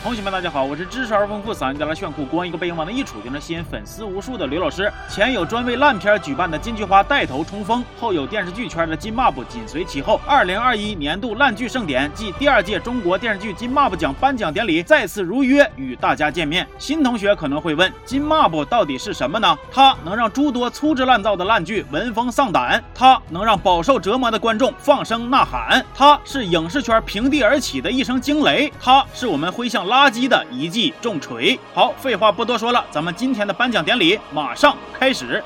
同学们，大家好，我是知识而丰富、嗓音带来炫酷、光一个背影往那一杵就能吸引粉丝无数的刘老师。前有专为烂片举办的金菊花带头冲锋，后有电视剧圈的金抹布紧随其后。二零二一年度烂剧盛典暨第二届中国电视剧金抹布奖颁奖典礼再次如约与大家见面。新同学可能会问，金抹布到底是什么呢？它能让诸多粗制滥造的烂剧闻风丧胆，它能让饱受折磨的观众放声呐喊，它是影视圈平地而起的一声惊雷，它是我们挥向垃圾的一记重锤。好，废话不多说了，咱们今天的颁奖典礼马上开始。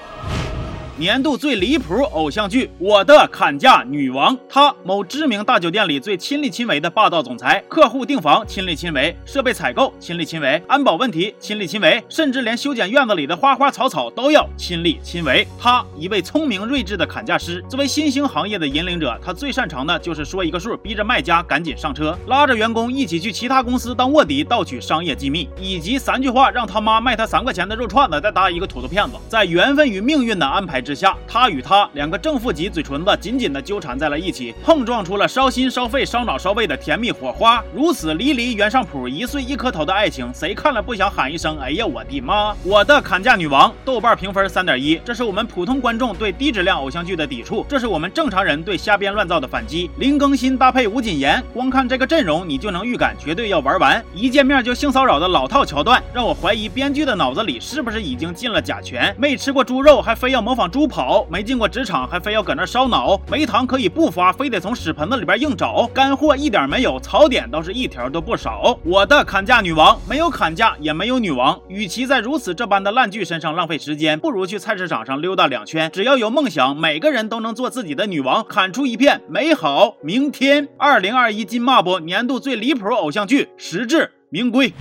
年度最离谱偶像剧《我的砍价女王》，她某知名大酒店里最亲力亲为的霸道总裁，客户订房亲力亲为，设备采购亲力亲为，安保问题亲力亲为，甚至连修剪院子里的花花草草都要亲力亲为。她一位聪明睿智的砍价师，作为新兴行业的引领者，她最擅长的就是说一个数，逼着卖家赶紧上车，拉着员工一起去其他公司当卧底，盗取商业机密，以及三句话让他妈卖他三块钱的肉串子，再搭一个土豆片子。在缘分与命运的安排。之之下，他与他两个正负极嘴唇子紧紧的纠缠在了一起，碰撞出了烧心烧肺烧脑烧胃的甜蜜火花。如此离离原上谱，一岁一磕头的爱情，谁看了不想喊一声哎呀我的妈！我的砍价女王，豆瓣评分三点一，这是我们普通观众对低质量偶像剧的抵触，这是我们正常人对瞎编乱造的反击。林更新搭配吴谨言，光看这个阵容，你就能预感绝对要玩完。一见面就性骚扰的老套桥段，让我怀疑编剧的脑子里是不是已经进了甲醛？没吃过猪肉还非要模仿。猪跑没进过职场，还非要搁那烧脑；没糖可以不发，非得从屎盆子里边硬找。干货一点没有，槽点倒是一条都不少。我的砍价女王没有砍价，也没有女王。与其在如此这般的烂剧身上浪费时间，不如去菜市场上溜达两圈。只要有梦想，每个人都能做自己的女王，砍出一片美好明天。二零二一金骂播年度最离谱偶像剧，实至名归。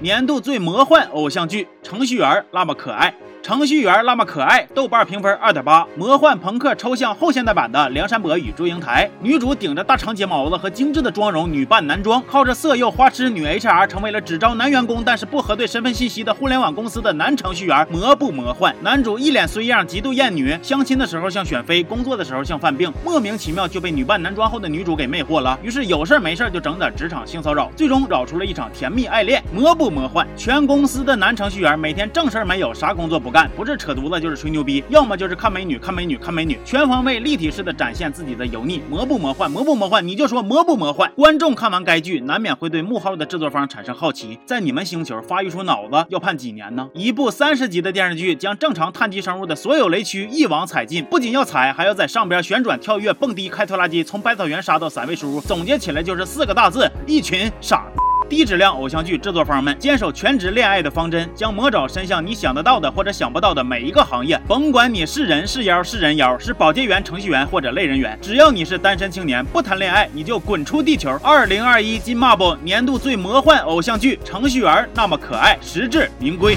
年度最魔幻偶像剧，程序员那么可爱。程序员那么可爱，豆瓣评分二点八。魔幻朋克抽象后现代版的《梁山伯与祝英台》，女主顶着大长睫毛子和精致的妆容，女扮男装，靠着色诱花痴女 HR，成为了只招男员工但是不核对身份信息的互联网公司的男程序员，魔不魔幻？男主一脸衰样，极度厌女，相亲的时候像选妃，工作的时候像犯病，莫名其妙就被女扮男装后的女主给魅惑了。于是有事没事就整点职场性骚扰，最终扰出了一场甜蜜爱恋。魔不魔幻？全公司的男程序员每天正事没有，啥工作不干。干不是扯犊子就是吹牛逼，要么就是看美女看美女看美女，全方位立体式的展现自己的油腻，魔不魔幻？魔不魔幻？你就说魔不魔幻？观众看完该剧，难免会对幕后的制作方产生好奇，在你们星球发育出脑子要判几年呢？一部三十集的电视剧，将正常碳基生物的所有雷区一网踩尽，不仅要踩，还要在上边旋转、跳跃、蹦迪、开拖拉机，从百草园杀到三位数。总结起来就是四个大字：一群傻。低质量偶像剧制作方们坚守全职恋爱的方针，将魔爪伸向你想得到的或者想不到的每一个行业，甭管你是人是妖是人妖，是保洁员、程序员或者类人员，只要你是单身青年不谈恋爱，你就滚出地球。二零二一金马不年度最魔幻偶像剧，程序员那么可爱，实至名归。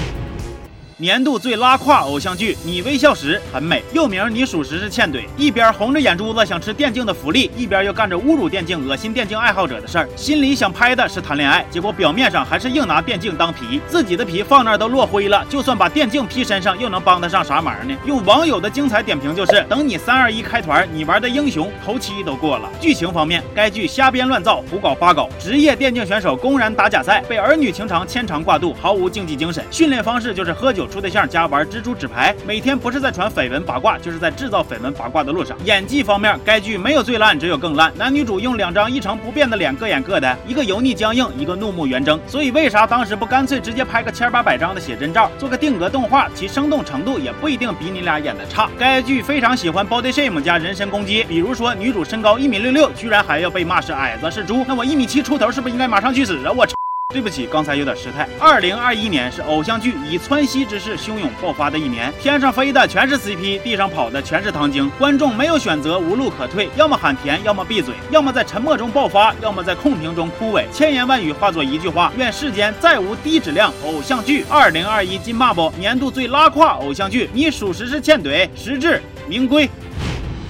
年度最拉胯偶像剧，你微笑时很美，又名你属实是欠怼。一边红着眼珠子想吃电竞的福利，一边又干着侮辱电竞、恶心电竞爱好者的事儿。心里想拍的是谈恋爱，结果表面上还是硬拿电竞当皮，自己的皮放那儿都落灰了，就算把电竞披身上，又能帮得上啥忙呢？用网友的精彩点评就是：等你三二一开团，你玩的英雄头七都过了。剧情方面，该剧瞎编乱造，胡搞八搞，职业电竞选手公然打假赛，被儿女情长牵肠挂肚，毫无竞技精神。训练方式就是喝酒。处对象加玩蜘蛛纸牌，每天不是在传绯闻八卦，就是在制造绯闻八卦的路上。演技方面，该剧没有最烂，只有更烂。男女主用两张一成不变的脸各演各的，一个油腻僵硬，一个怒目圆睁。所以为啥当时不干脆直接拍个千八百张的写真照，做个定格动画，其生动程度也不一定比你俩演的差。该剧非常喜欢 body shame 加人身攻击，比如说女主身高一米六六，居然还要被骂是矮子是猪，那我一米七出头是不是应该马上去死啊？我操！对不起，刚才有点失态。二零二一年是偶像剧以窜稀之势汹涌爆发的一年，天上飞的全是 CP，地上跑的全是糖精，观众没有选择，无路可退，要么喊甜，要么闭嘴，要么在沉默中爆发，要么在空屏中枯萎。千言万语化作一句话：愿世间再无低质量偶像剧。二零二一金骂不年度最拉胯偶像剧，你属实是欠怼，实至名归。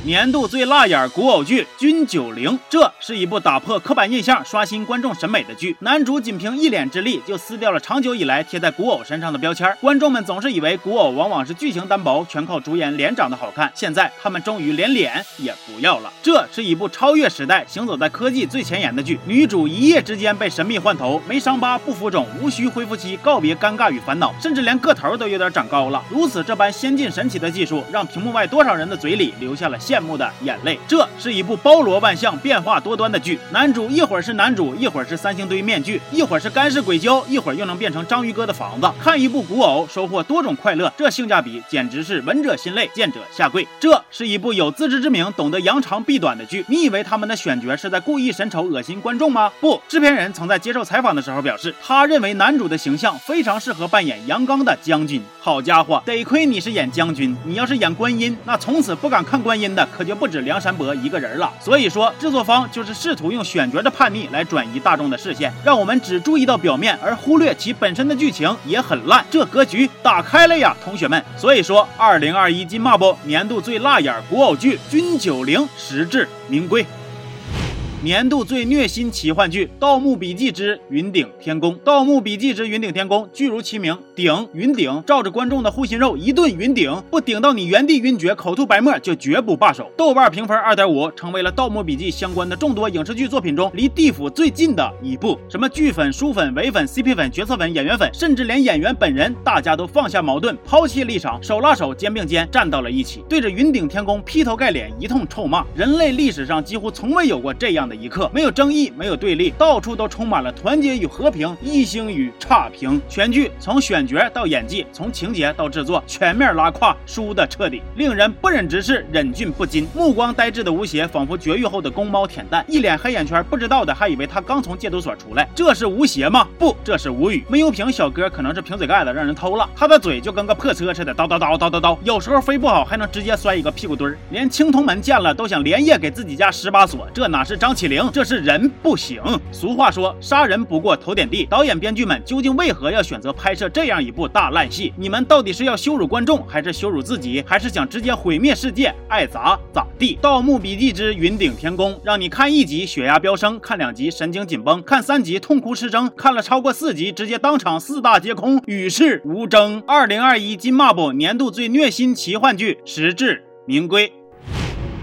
年度最辣眼古偶剧《君九龄》，这是一部打破刻板印象、刷新观众审美的剧。男主仅凭一脸之力就撕掉了长久以来贴在古偶身上的标签。观众们总是以为古偶往往是剧情单薄，全靠主演脸长得好看。现在他们终于连脸也不要了。这是一部超越时代、行走在科技最前沿的剧。女主一夜之间被神秘换头，没伤疤不浮肿，无需恢复期，告别尴尬与烦恼，甚至连个头都有点长高了。如此这般先进神奇的技术，让屏幕外多少人的嘴里留下了羡慕的眼泪。这是一部包罗万象、变化多端的剧。男主一会儿是男主，一会儿是三星堆面具，一会儿是干式鬼鲛，一会儿又能变成章鱼哥的房子。看一部古偶，收获多种快乐，这性价比简直是闻者心累，见者下跪。这是一部有自知之明、懂得扬长避短的剧。你以为他们的选角是在故意审丑、恶心观众吗？不，制片人曾在接受采访的时候表示，他认为男主的形象非常适合扮演阳刚的将军。好家伙，得亏你是演将军，你要是演观音，那从此不敢看观音的可就不止梁山伯一个人了。所以说，制作方就是试图用选角的叛逆来转移大众的视线，让我们只注意到表面，而忽略其本身的剧情也很烂。这格局打开了呀，同学们。所以说，二零二一金马不年度最辣眼古偶剧《君九龄》实至名归。年度最虐心奇幻剧《盗墓笔记之云顶天宫》。《盗墓笔记之云顶天宫》剧如其名，顶云顶，照着观众的护心肉一顿云顶，不顶到你原地晕厥、口吐白沫，就绝不罢手。豆瓣评分二点五，成为了《盗墓笔记》相关的众多影视剧作品中离地府最近的一部。什么剧粉、书粉、伪粉、CP 粉、角色粉、演员粉，甚至连演员本人，大家都放下矛盾，抛弃立场，手拉手、肩并肩站到了一起，对着云顶天宫劈头盖脸一通臭骂。人类历史上几乎从未有过这样的一刻，没有争议，没有对立，到处都充满了团结与和平，一星与差评。全剧从选角到演技，从情节到制作，全面拉胯，输的彻底，令人不忍直视，忍俊不禁。目光呆滞的吴邪，仿佛绝育后的公猫舔蛋，一脸黑眼圈，不知道的还以为他刚从戒毒所出来。这是吴邪吗？不，这是吴宇。闷油瓶小哥可能是瓶嘴盖子让人偷了，他的嘴就跟个破车似的，叨叨叨叨叨叨，有时候飞不好还能直接摔一个屁股墩儿。连青铜门见了都想连夜给自己家十把锁，这哪是张起灵？这是人不行。俗话说，杀人不过头点地。导演编剧们究竟为何要选择拍摄这样一部大烂戏？你们到底是要羞辱观众，还是羞辱自己，还是想直接毁灭世界？爱咋咋地。《盗墓笔记之云顶天宫》，让你看一集血压飙升，看两集神经紧绷，看三集痛哭失声，看了超过四集直接当场四大皆空，与世无争。二零二一金马部年度最虐心奇幻剧实至名归。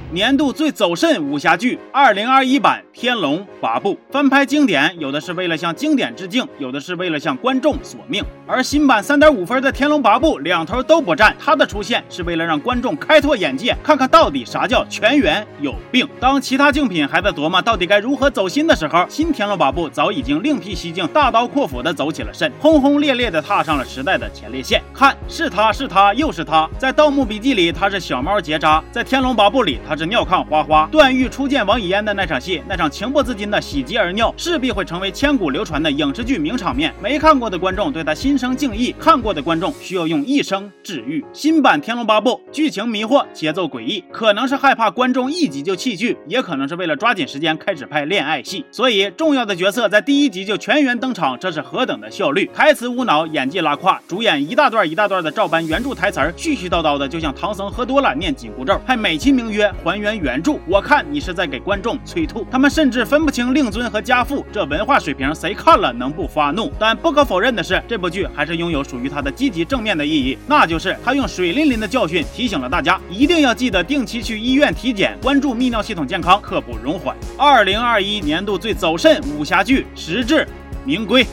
年度最走肾武侠剧，二零二一版《天龙八部》翻拍经典，有的是为了向经典致敬，有的是为了向观众索命。而新版三点五分的《天龙八部》两头都不占，它的出现是为了让观众开拓眼界，看看到底啥叫全员有病。当其他竞品还在琢磨到底该如何走心的时候，新《天龙八部》早已经另辟蹊径，大刀阔斧的走起了肾，轰轰烈烈的踏上了时代的前列腺。看，是他是他又是他，在《盗墓笔记》里他是小猫结扎，在《天龙八部》里他。是尿炕花花，段誉初见王语嫣的那场戏，那场情不自禁的喜极而尿，势必会成为千古流传的影视剧名场面。没看过的观众对他心生敬意，看过的观众需要用一生治愈。新版《天龙八部》剧情迷惑，节奏诡异，可能是害怕观众一集就弃剧，也可能是为了抓紧时间开始拍恋爱戏，所以重要的角色在第一集就全员登场，这是何等的效率！台词无脑，演技拉胯，主演一大段一大段的照搬原著台词，絮絮叨叨的，就像唐僧喝多了念紧箍咒，还美其名曰。还原原著，我看你是在给观众催吐。他们甚至分不清令尊和家父，这文化水平谁看了能不发怒？但不可否认的是，这部剧还是拥有属于它的积极正面的意义，那就是它用水淋淋的教训提醒了大家，一定要记得定期去医院体检，关注泌尿系统健康，刻不容缓。二零二一年度最走肾武侠剧实至名归。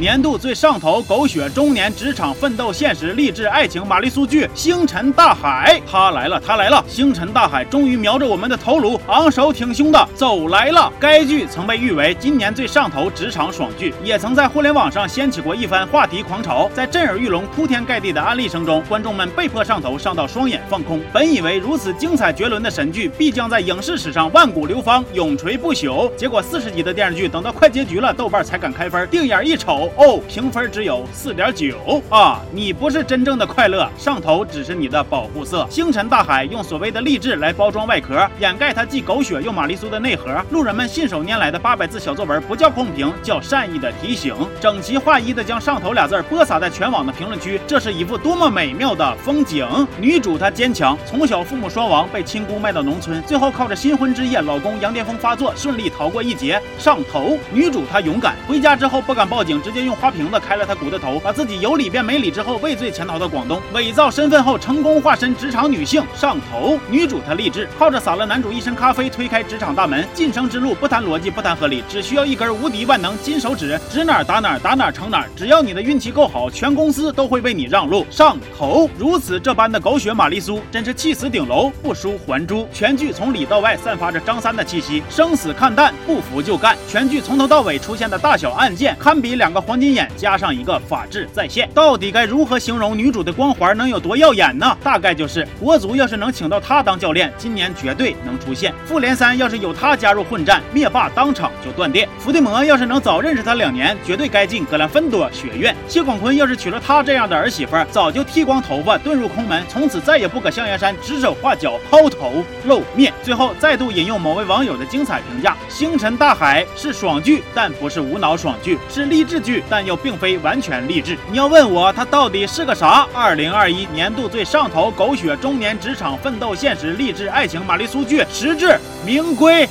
年度最上头狗血中年职场奋斗现实励志爱情玛丽苏剧《星辰大海》，他来了，他来了！星辰大海终于瞄着我们的头颅，昂首挺胸的走来了。该剧曾被誉为今年最上头职场爽剧，也曾在互联网上掀起过一番话题狂潮。在震耳欲聋、铺天盖地的安利声中，观众们被迫上头，上到双眼放空。本以为如此精彩绝伦的神剧必将在影视史上万古流芳、永垂不朽，结果四十集的电视剧，等到快结局了，豆瓣才敢开分，定眼一瞅。哦，评分只有四点九啊！你不是真正的快乐，上头只是你的保护色。星辰大海用所谓的励志来包装外壳，掩盖它既狗血又玛丽苏的内核。路人们信手拈来的八百字小作文不叫控评，叫善意的提醒。整齐划一的将上头俩字播撒在全网的评论区，这是一幅多么美妙的风景！女主她坚强，从小父母双亡，被亲姑卖到农村，最后靠着新婚之夜老公羊癫疯发作，顺利逃过一劫。上头，女主她勇敢，回家之后不敢报警，直直接用花瓶子开了他骨头头，把自己有理变没理之后畏罪潜逃到广东，伪造身份后成功化身职场女性。上头，女主她励志，靠着洒了男主一身咖啡推开职场大门。晋升之路不谈逻辑，不谈合理，只需要一根无敌万能金手指，指哪打哪，打哪成哪。只要你的运气够好，全公司都会为你让路。上头，如此这般的狗血玛丽苏，真是气死顶楼，不输还珠。全剧从里到外散发着张三的气息，生死看淡，不服就干。全剧从头到尾出现的大小案件，堪比两个黄金眼加上一个法治在线。到底该如何形容女主的光环能有多耀眼呢？大概就是国足要是能请到她当教练，今年绝对能出现。复联三要是有她加入混战，灭霸当场就断电。伏地魔要是能早认识她两年，绝对该进格兰芬多学院。谢广坤要是娶了她这样的儿媳妇，早就剃光头发遁入空门，从此再也不搁象牙山指手画脚、抛头露面。最后再度引用某位网友的精彩评价：星辰大海是爽剧，但不是无脑爽剧；是励志剧，但又并非完全励志。你要问我它到底是个啥？二零二一年度最上头狗血中年职场奋斗现实励志爱情玛丽苏剧，实至名归。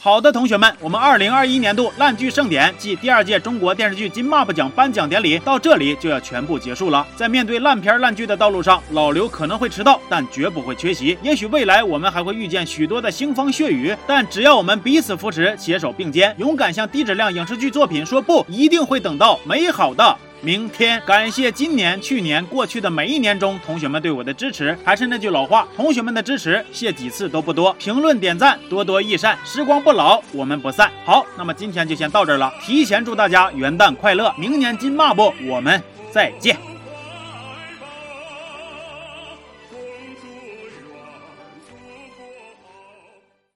好的，同学们，我们二零二一年度烂剧盛典暨第二届中国电视剧金马布奖颁奖典礼到这里就要全部结束了。在面对烂片烂剧的道路上，老刘可能会迟到，但绝不会缺席。也许未来我们还会遇见许多的腥风血雨，但只要我们彼此扶持，携手并肩，勇敢向低质量影视剧作品说不，一定会等到美好的。明天，感谢今年、去年、过去的每一年中同学们对我的支持。还是那句老话，同学们的支持，谢几次都不多。评论点赞，多多益善。时光不老，我们不散。好，那么今天就先到这儿了。提前祝大家元旦快乐，明年金马不，我们再见。